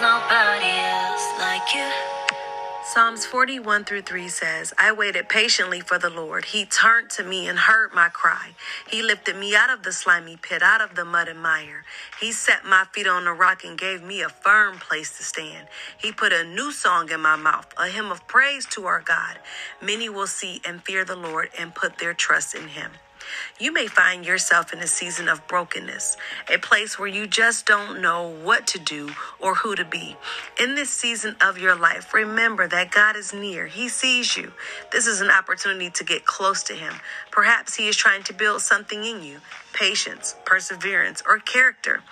Nobody else like you. Psalms 41 through 3 says, I waited patiently for the Lord. He turned to me and heard my cry. He lifted me out of the slimy pit, out of the mud and mire. He set my feet on the rock and gave me a firm place to stand. He put a new song in my mouth, a hymn of praise to our God. Many will see and fear the Lord and put their trust in him. You may find yourself in a season of brokenness, a place where you just don't know what to do or who to be. In this season of your life, remember that God is near. He sees you. This is an opportunity to get close to Him. Perhaps He is trying to build something in you patience, perseverance, or character.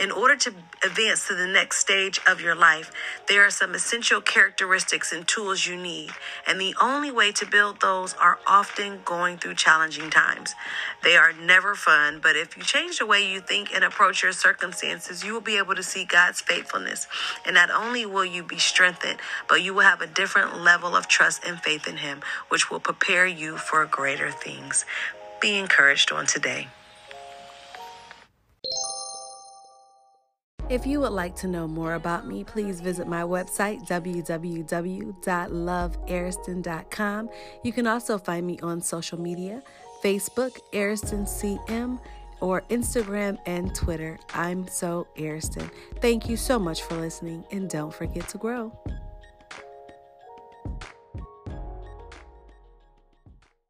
In order to advance to the next stage of your life, there are some essential characteristics and tools you need, and the only way to build those are often going through challenging times. They are never fun, but if you change the way you think and approach your circumstances, you will be able to see God's faithfulness. And not only will you be strengthened, but you will have a different level of trust and faith in Him, which will prepare you for greater things. Be encouraged on today. If you would like to know more about me, please visit my website, www.loveariston.com. You can also find me on social media Facebook, Ariston CM, or Instagram and Twitter. I'm so Ariston. Thank you so much for listening, and don't forget to grow.